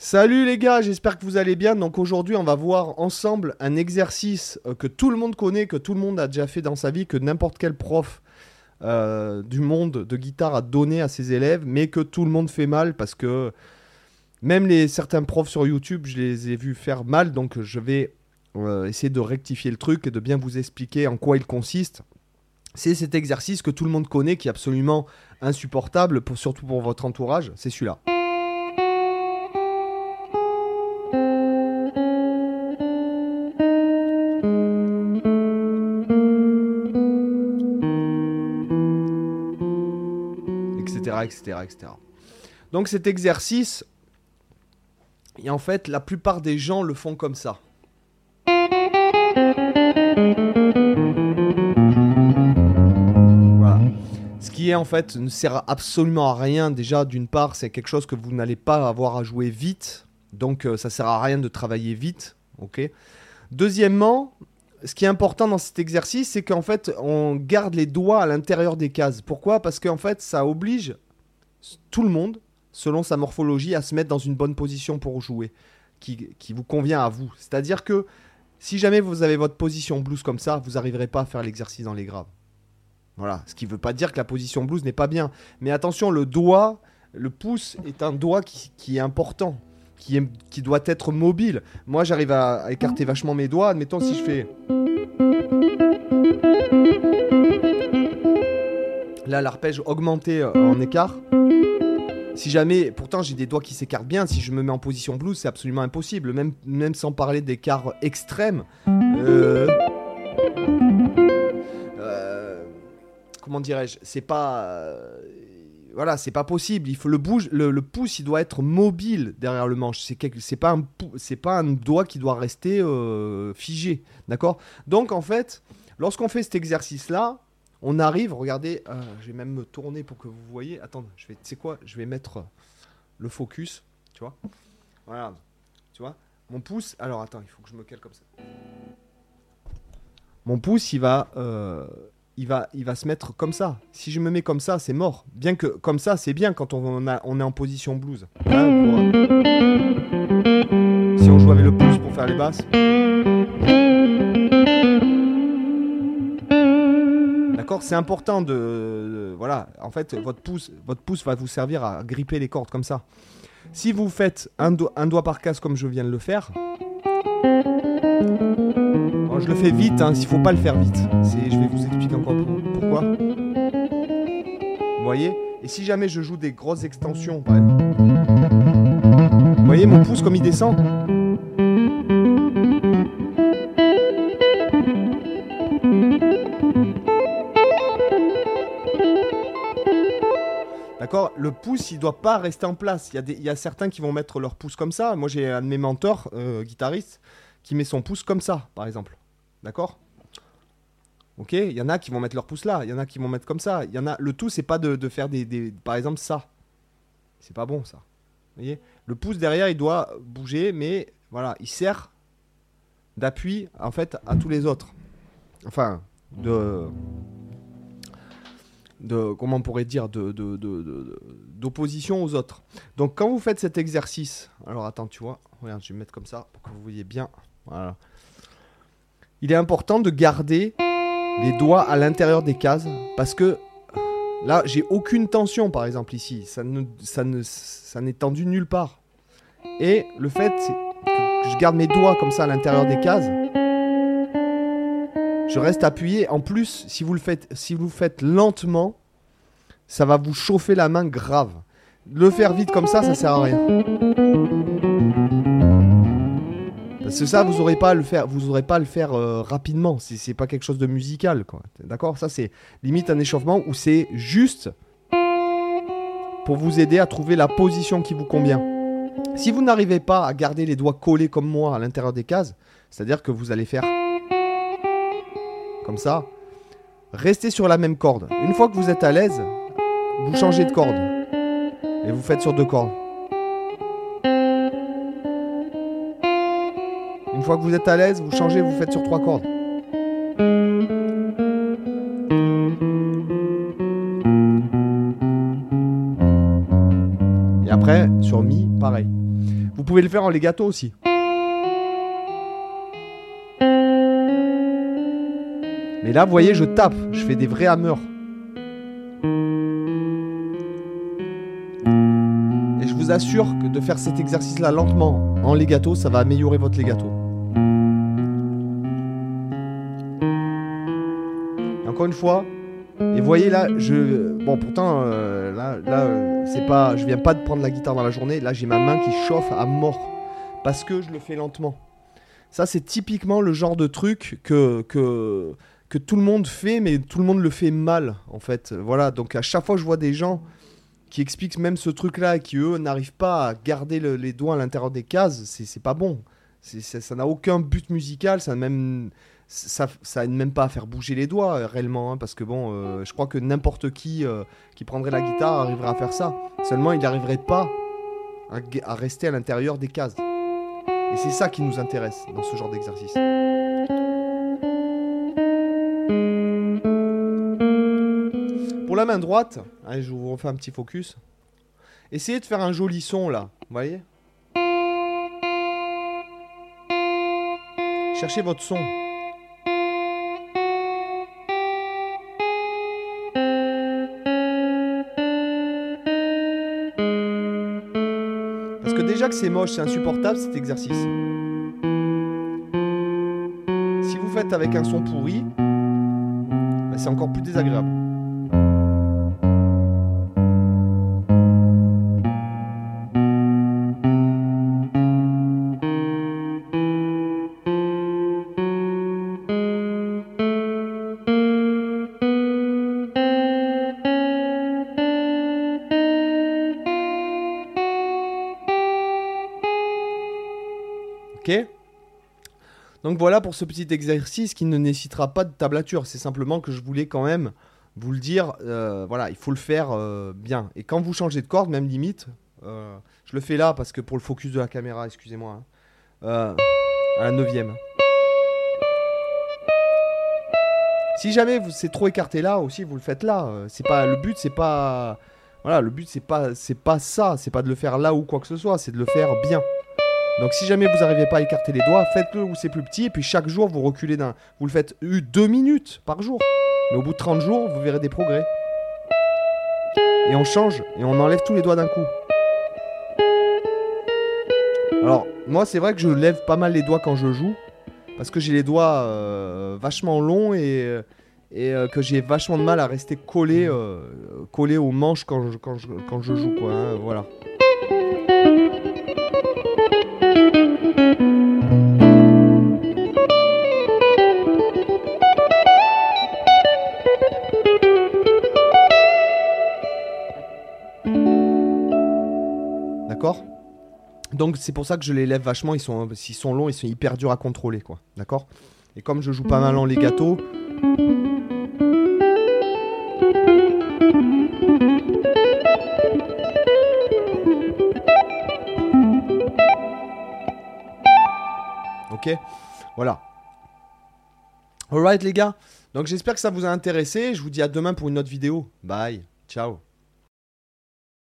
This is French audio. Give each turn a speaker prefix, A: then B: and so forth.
A: Salut les gars, j'espère que vous allez bien. Donc aujourd'hui, on va voir ensemble un exercice euh, que tout le monde connaît, que tout le monde a déjà fait dans sa vie, que n'importe quel prof euh, du monde de guitare a donné à ses élèves, mais que tout le monde fait mal parce que même les certains profs sur YouTube, je les ai vus faire mal. Donc je vais euh, essayer de rectifier le truc et de bien vous expliquer en quoi il consiste. C'est cet exercice que tout le monde connaît, qui est absolument insupportable, surtout pour votre entourage. C'est celui-là. Etc., etc., Donc cet exercice, et en fait, la plupart des gens le font comme ça. Ce qui est en fait ne sert absolument à rien. Déjà, d'une part, c'est quelque chose que vous n'allez pas avoir à jouer vite, donc euh, ça sert à rien de travailler vite, ok. Deuxièmement, ce qui est important dans cet exercice, c'est qu'en fait, on garde les doigts à l'intérieur des cases. Pourquoi? Parce qu'en fait, ça oblige tout le monde, selon sa morphologie, à se mettre dans une bonne position pour jouer, qui, vous convient à vous. C'est-à-dire que si jamais vous avez votre position blues comme ça, vous n'arriverez pas à faire l'exercice dans les graves. Voilà, ce qui ne veut pas dire que la position blues n'est pas bien. Mais attention, le doigt, le pouce est un doigt qui, est important, qui, qui doit être mobile. Moi, j'arrive à, écarter vachement mes doigts. Admettons, si je fais... Là, l'arpège augmenté euh, en écart. Si jamais, pourtant j'ai des doigts qui s'écartent bien, si je me mets en position blues, c'est absolument impossible, même, sans parler d'écart extrême. Euh, euh, comment dirais-je C'est pas. voilà, c'est pas possible. Il faut le, bouge, le, pouce, il doit être mobile derrière le manche. C'est c'est pas un c'est pas un doigt qui doit rester figé, d'accord? Donc en fait, lorsqu'on fait cet exercice là, on arrive, regardez, euh, je vais même me tourner pour que vous voyez. Attends, je vais, tu sais quoi, je vais mettre le focus, tu vois. Regarde, tu vois. Mon pouce, alors attends, il faut que je me cale comme ça. Mon pouce, il va, euh, il va, il va se mettre comme ça. Si je me mets comme ça, c'est mort. Bien que comme ça, c'est bien quand on est en position blues. Hein, si on joue avec le pouce pour faire les basses. C'est important de, Voilà, en fait, votre pouce, votre pouce va vous servir à gripper les cordes comme ça. Si vous faites un, un doigt par case comme je viens de le faire, je le fais vite, hein, il faut pas le faire vite. Je vais vous expliquer encore pourquoi. Vous voyez? Et si jamais je joue des grosses extensions, vous voyez mon pouce comme il descend Le pouce, il doit pas rester en place. Il y, a certains qui vont mettre leur pouce comme ça. Moi, j'ai un de mes mentors, euh, guitariste, qui met son pouce comme ça, par exemple. D'accord? Ok? Il y en a qui vont mettre leur pouce là. Il y en a qui vont mettre comme ça. Il y en a... Le tout, c'est pas de, faire des, Par exemple, ça. C'est pas bon, ça. Le pouce derrière, il doit bouger, mais voilà, il sert d'appui, en fait, à tous les autres. Enfin, de de comment on pourrait dire de, d'opposition aux autres. Donc quand vous faites cet exercice, alors attends, tu vois, regarde, je vais mettre comme ça pour que vous voyez bien. Voilà. Il est important de garder les doigts à l'intérieur des cases parce que là, j'ai aucune tension par exemple ici, ça ne ça ne ça n'est tendu nulle part. Et le fait que je garde mes doigts comme ça à l'intérieur des cases, je reste appuyé. En plus, si vous le faites, si vous faites lentement, ça va vous chauffer la main grave. Le faire vite comme ça, ça sert à rien. Parce que ça, vous n'aurez pas à le faire, vous aurez pas le faire euh, rapidement. C'est pas quelque chose de musical, quoi. D'accord? Ça, c'est limite un échauffement où c'est juste pour vous aider à trouver la position qui vous convient. Si vous n'arrivez pas à garder les doigts collés comme moi à l'intérieur des cases, c'est-à-dire que vous allez faire comme ça. Restez sur la même corde. Une fois que vous êtes à l'aise, vous changez de corde. Et vous faites sur deux cordes. Une fois que vous êtes à l'aise, vous changez, vous faites sur trois cordes. Et après, sur Mi, pareil. Vous pouvez le faire en legato aussi. Mais là, vous voyez, je tape, je fais des vrais hammers. Et je vous assure que de faire cet exercice-là lentement en legato, ça va améliorer votre legato. encore une fois, et voyez là, je bon pourtant euh, là là c'est pas, je viens pas de prendre la guitare dans la journée. Là j'ai ma main qui chauffe à mort parce que je le fais lentement. Ça c'est typiquement le genre de truc que que que tout le monde fait, mais tout le monde le fait mal, en fait. Voilà, donc à chaque fois je vois des gens qui expliquent même ce truc-là qui, eux, n'arrivent pas à garder les doigts à l'intérieur des cases, c'est pas bon. Ça n'a aucun but musical, ça même... Ça, ça même pas à faire bouger les doigts euh, réellement, hein, parce que bon, euh, je crois que n'importe qui euh, qui prendrait la guitare arriverait à faire ça. Seulement, il n'arriverait pas à rester à l'intérieur des cases. Et c'est ça qui nous intéresse dans ce genre d'exercice. Main droite, allez, je vous refais un petit focus. Essayez de faire un joli son là, voyez? Cherchez votre son. Parce que déjà que c'est moche, c'est insupportable cet exercice. Si vous faites avec un son pourri, ben, c'est encore plus désagréable. Donc voilà pour ce petit exercice qui ne nécessitera pas de tablature. C'est simplement que je voulais quand même vous le dire. Euh, voilà, il faut le faire euh, bien. Et quand vous changez de corde, même limite, euh, je le fais là parce que pour le focus de la caméra, excusez-moi, hein, à la neuvième. Si jamais c'est trop écarté là aussi, vous le faites là. C'est pas le but, c'est pas le but c'est pas c'est pas ça, c'est pas de le faire là ou quoi que ce soit, c'est de le faire bien. Donc si jamais vous n'arrivez pas à écarter les doigts, faites-le où c'est plus petit et puis chaque jour vous reculez d'un. Vous le faites deux minutes par jour. Mais au bout de 30 jours, vous verrez des progrès. Et on change et on enlève tous les doigts d'un coup. Alors, moi c'est vrai que je lève pas mal les doigts quand je joue. Parce que j'ai les doigts euh, vachement longs et, et euh, que j'ai vachement de mal à rester collé, euh, collé aux manches quand je, quand quand je joue. Quoi, hein, voilà. D'accord Donc c'est pour ça que je les lève vachement, ils sont, s'ils sont longs, ils sont hyper durs à contrôler, quoi. D'accord Et comme je joue pas mal en les gâteaux... Ok Voilà. Alright les gars. Donc j'espère que ça vous a intéressé. Je vous dis à demain pour une autre vidéo. Bye. Ciao.